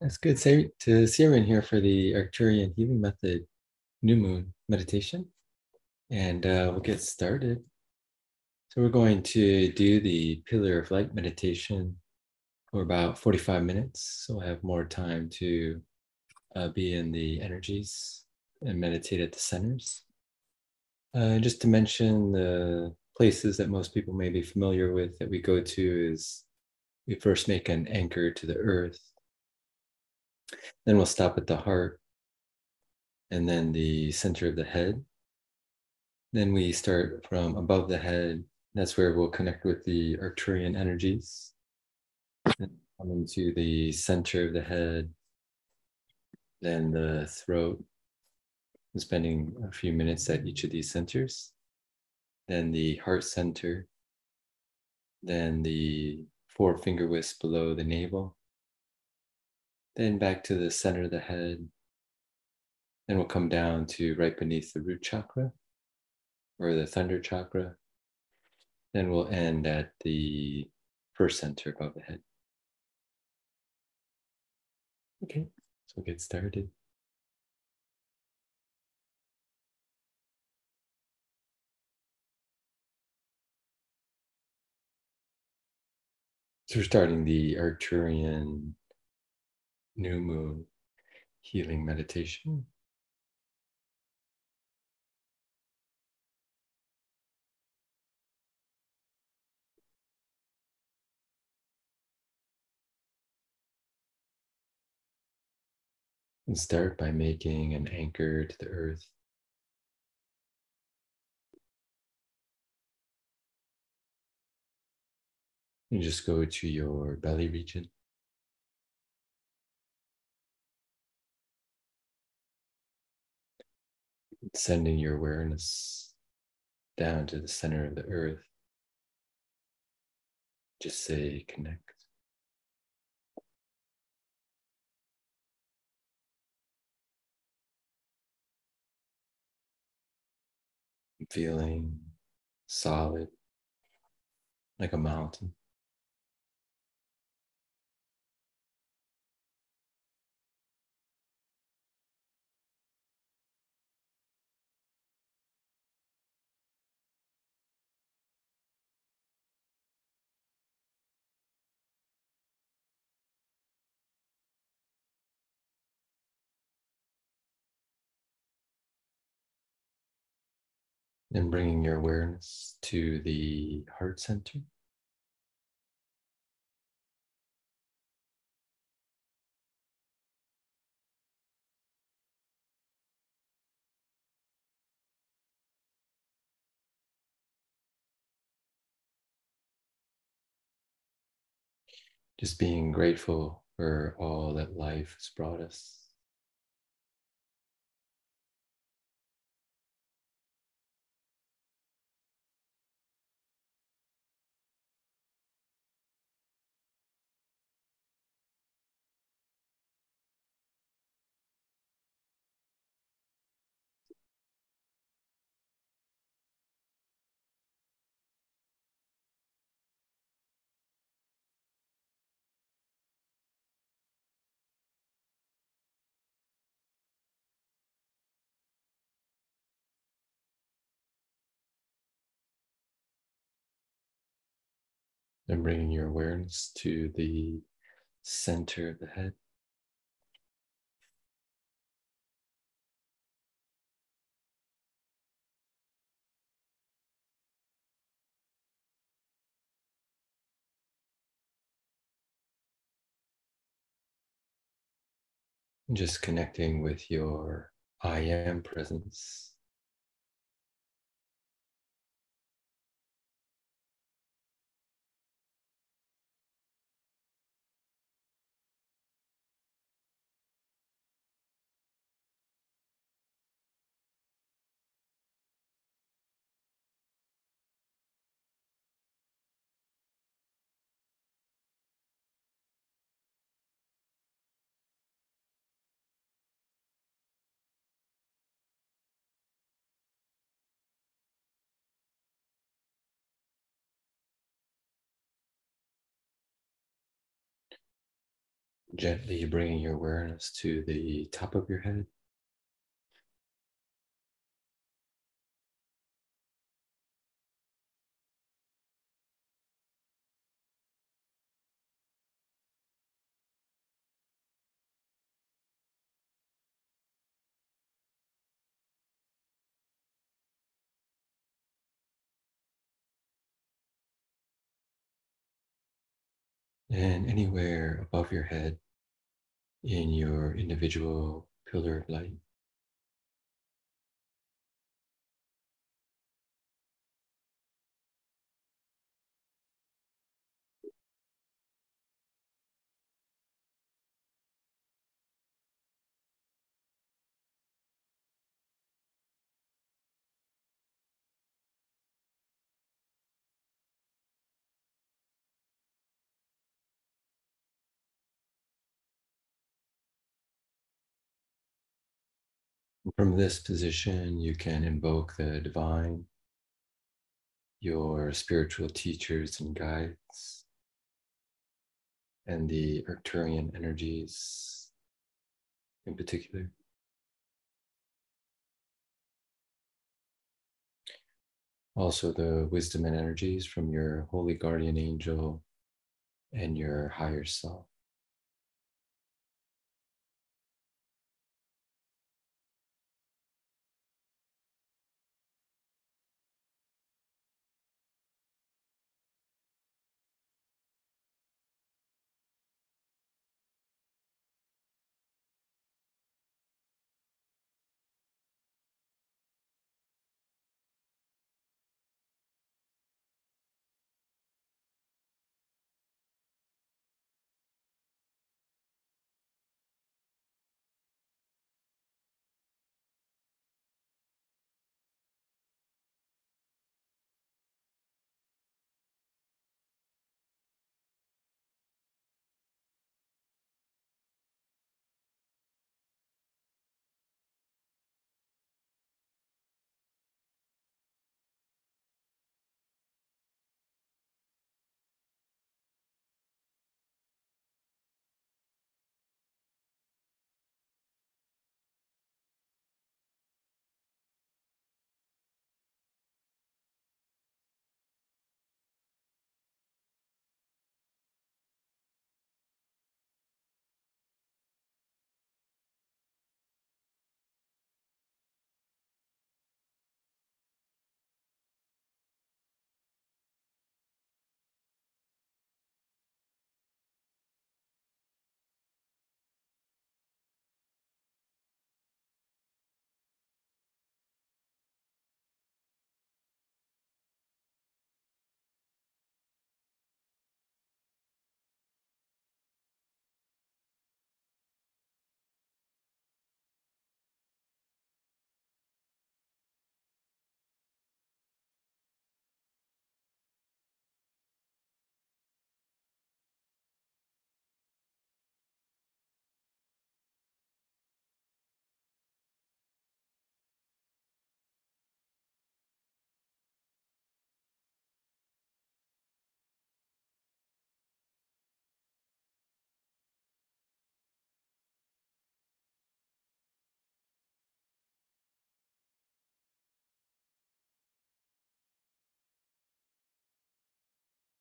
That's good say, to see everyone here for the Arcturian Healing Method New Moon meditation. And uh, we'll get started. So, we're going to do the Pillar of Light meditation for about 45 minutes. So, we'll have more time to uh, be in the energies and meditate at the centers. Uh, just to mention the places that most people may be familiar with that we go to is we first make an anchor to the earth then we'll stop at the heart and then the center of the head. Then we start from above the head. That's where we'll connect with the Arcturian energies. Coming to the center of the head, then the throat, spending a few minutes at each of these centers. Then the heart center, then the four finger widths below the navel, then back to the center of the head. Then we'll come down to right beneath the root chakra or the thunder chakra. Then we'll end at the first center above the head. Okay, so we'll get started. So we're starting the Arcturian new moon healing meditation. And start by making an anchor to the earth. And just go to your belly region. Sending your awareness down to the center of the earth. Just say connect. Feeling solid like a mountain. And bringing your awareness to the heart center. Just being grateful for all that life has brought us. And bringing your awareness to the center of the head. Just connecting with your I am presence. Gently bringing your awareness to the top of your head. and anywhere above your head in your individual pillar of light. From this position, you can invoke the divine, your spiritual teachers and guides, and the Arcturian energies in particular. Also, the wisdom and energies from your holy guardian angel and your higher self.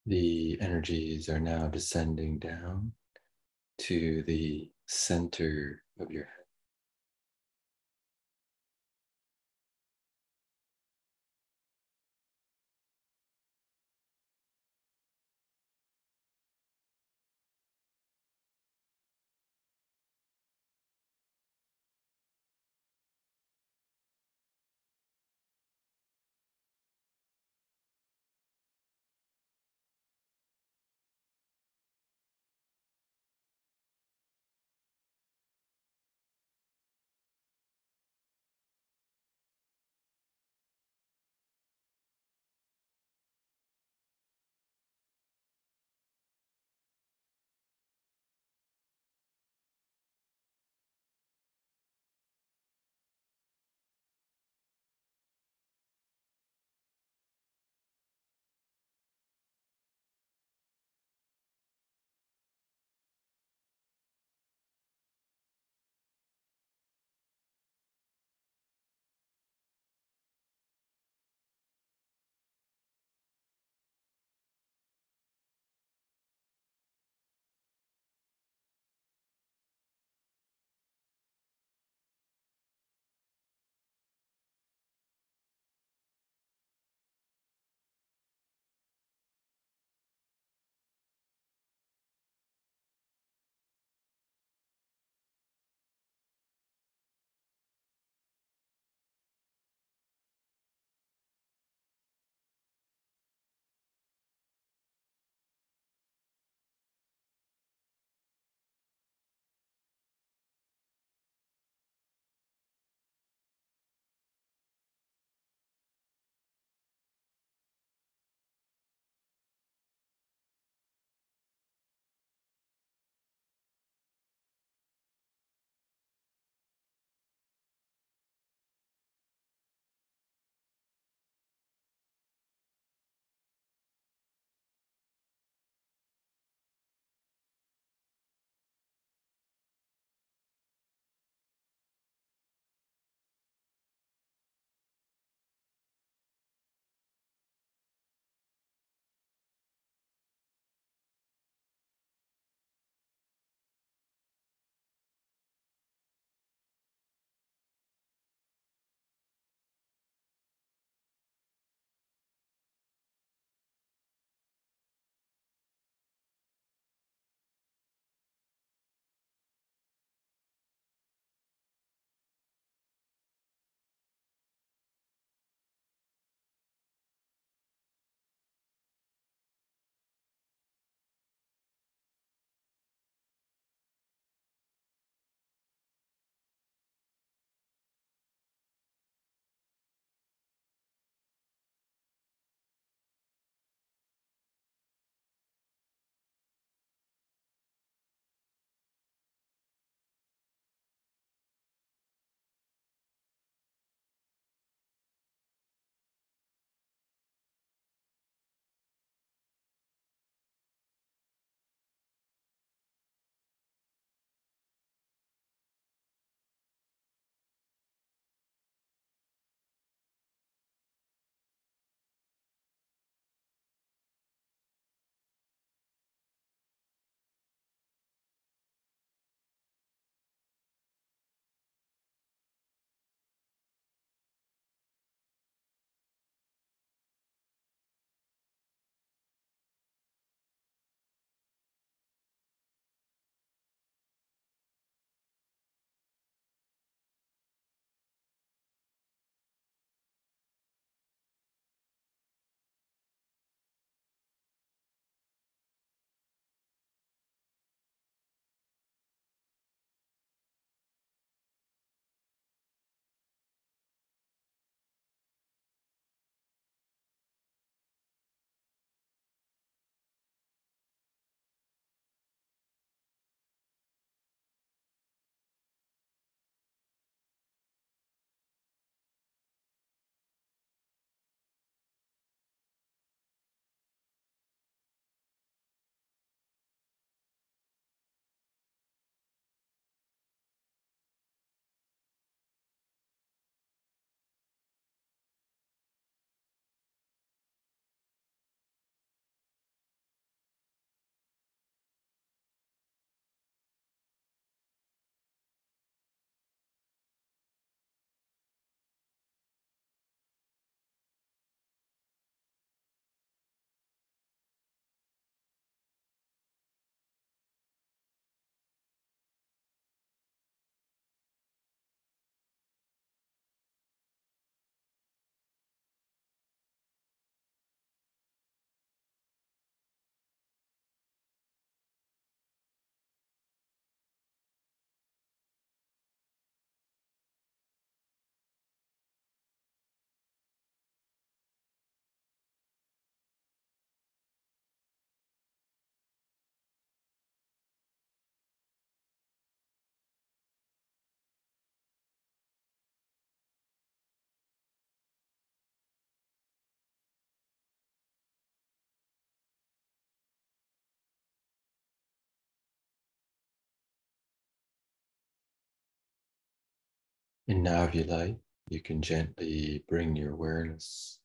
The energies are now descending down to the center of your And now, if you like, you can gently bring your awareness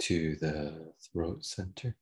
to the throat center.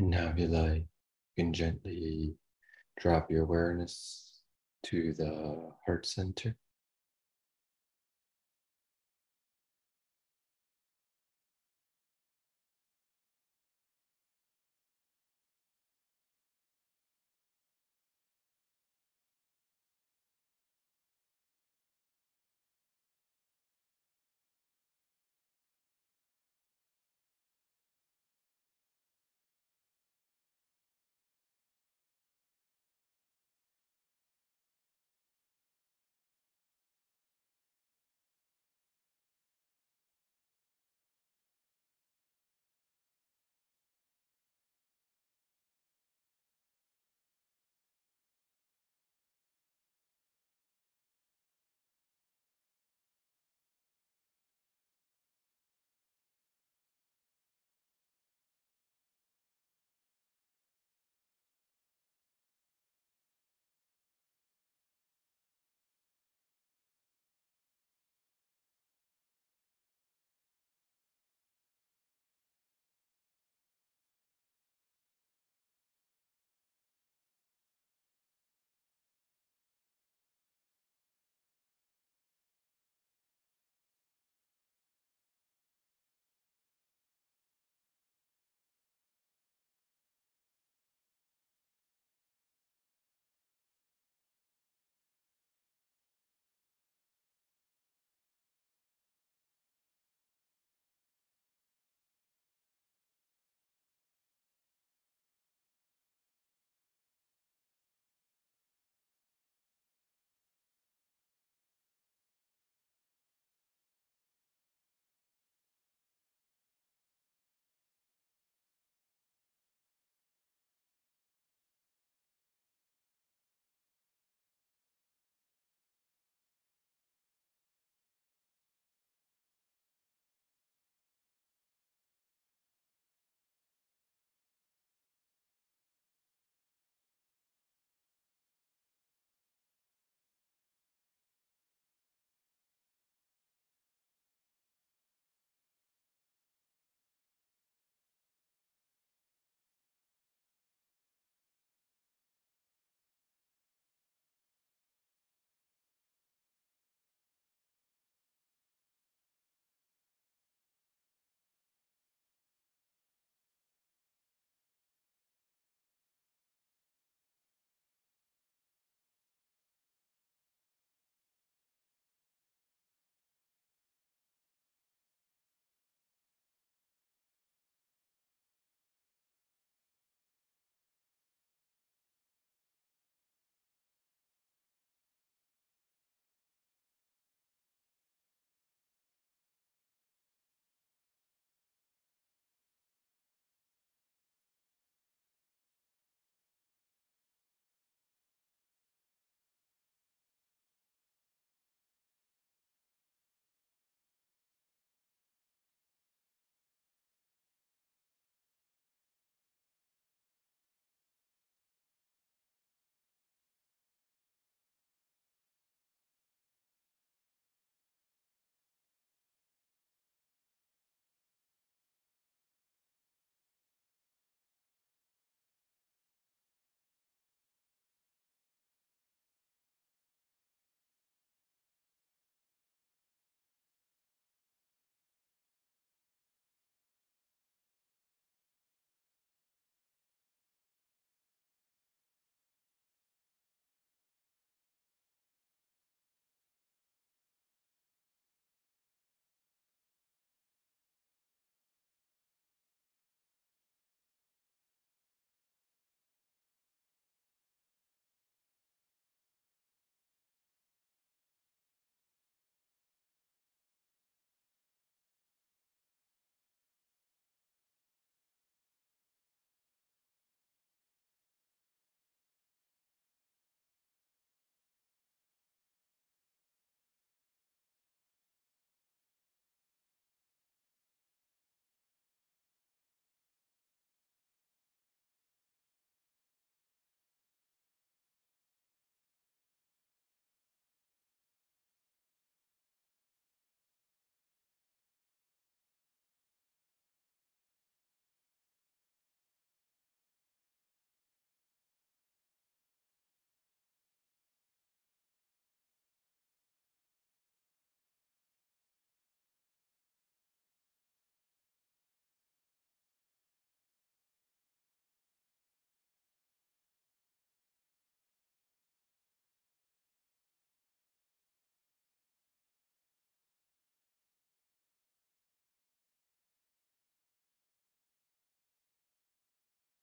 And now, if you like, you can gently drop your awareness to the heart center.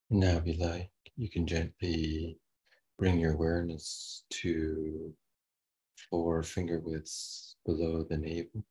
Now, if you like, you can gently bring your awareness to four finger widths below the navel.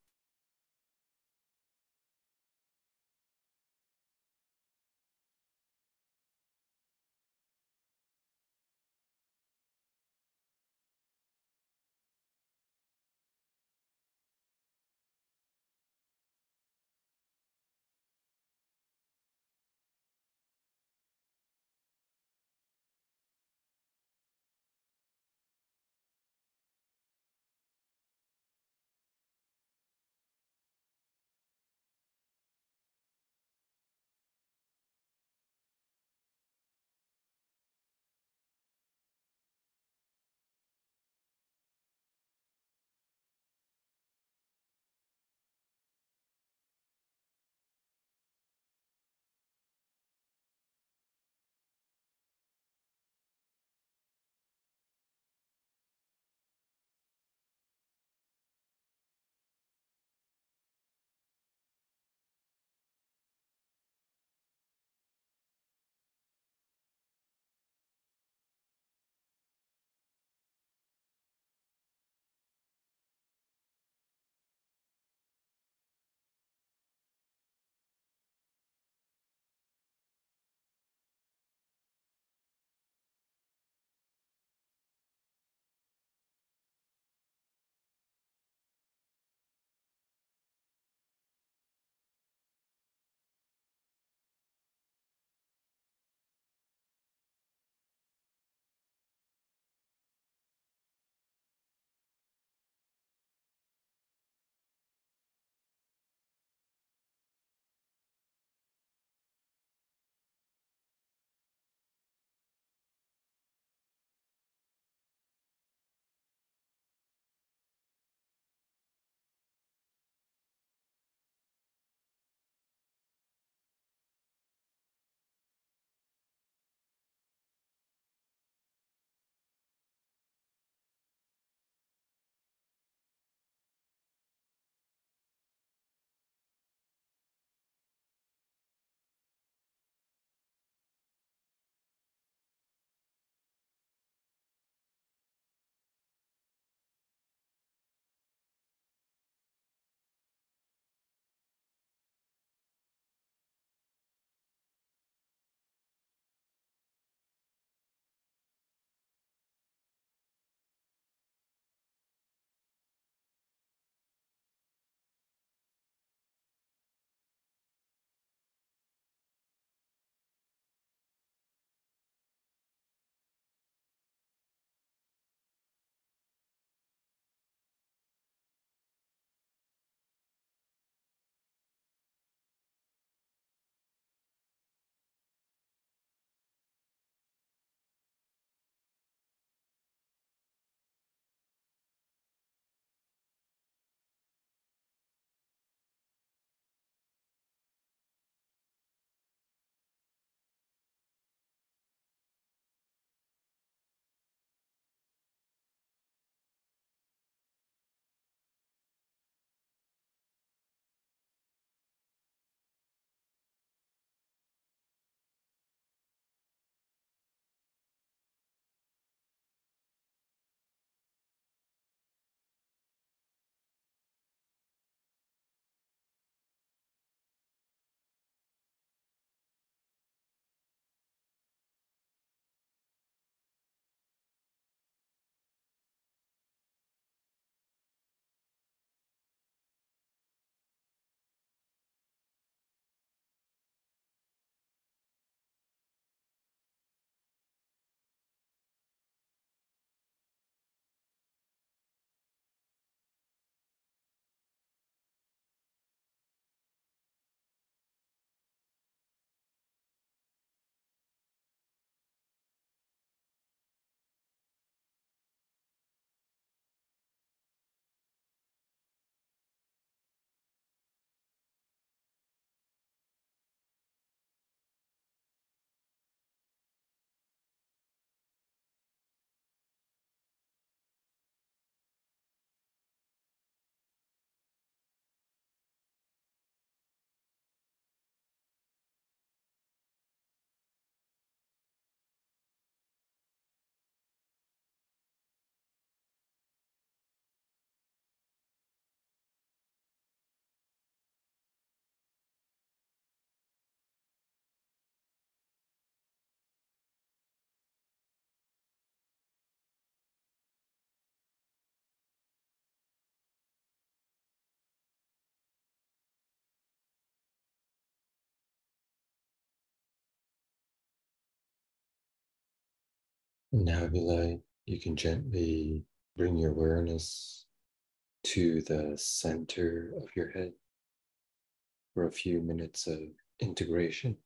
If you can gently bring your awareness to the center of your head for a few minutes of integration.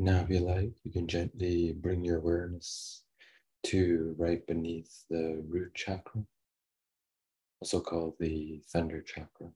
Now, if you like, you can gently bring your awareness to right beneath the root chakra, also called the thunder chakra.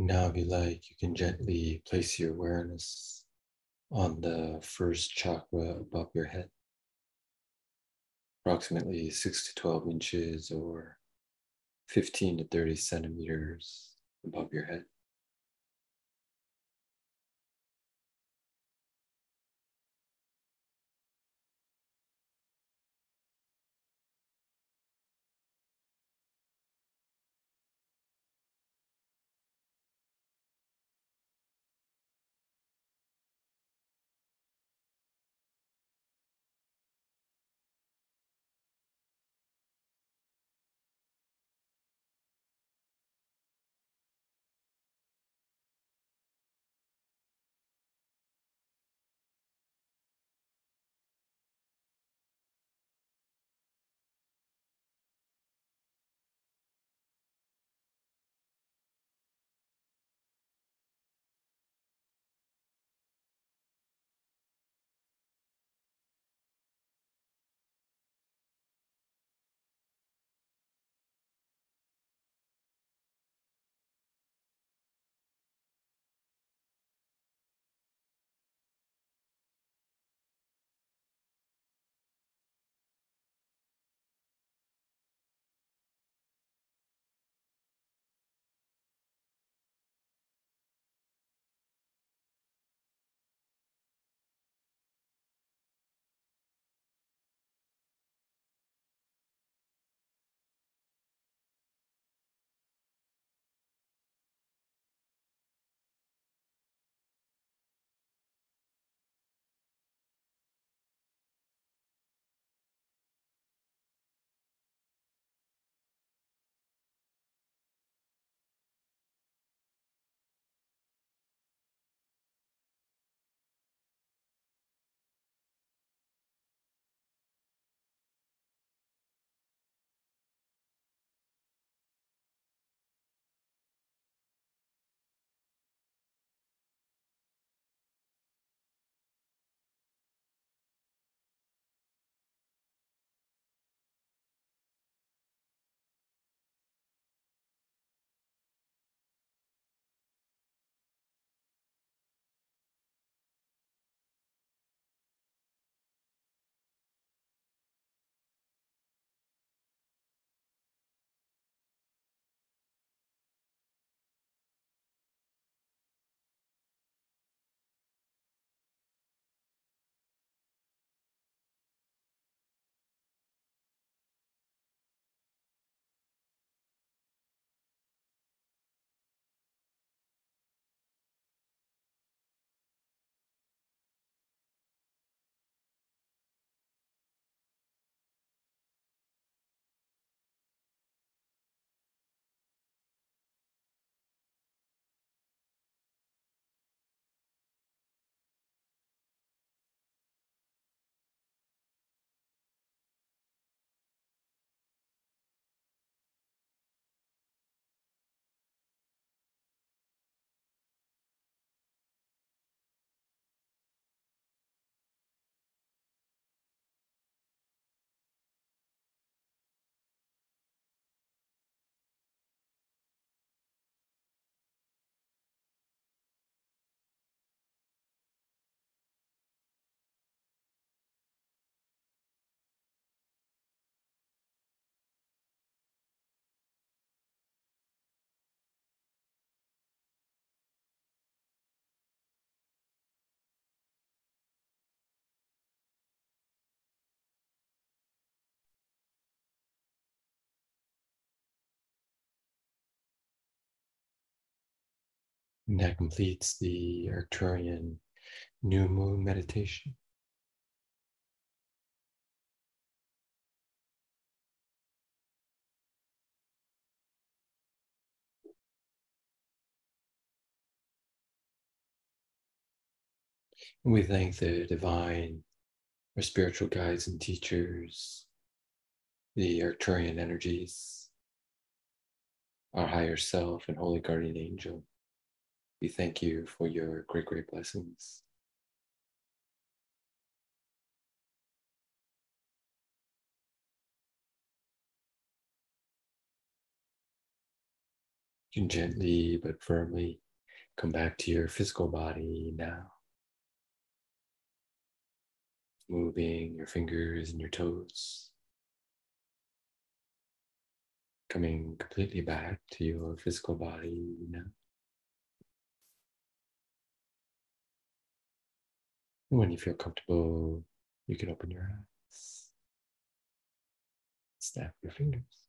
Now, if you like, you can gently place your awareness on the first chakra above your head, approximately 6 to 12 inches or 15 to 30 centimeters above your head. And that completes the Arcturian new moon meditation. And we thank the divine our spiritual guides and teachers, the Arcturian energies, our higher self and holy guardian angel. We thank you for your great, great blessings. You can gently but firmly come back to your physical body now. Moving your fingers and your toes. Coming completely back to your physical body now. When you feel comfortable, you can open your eyes. Snap your fingers.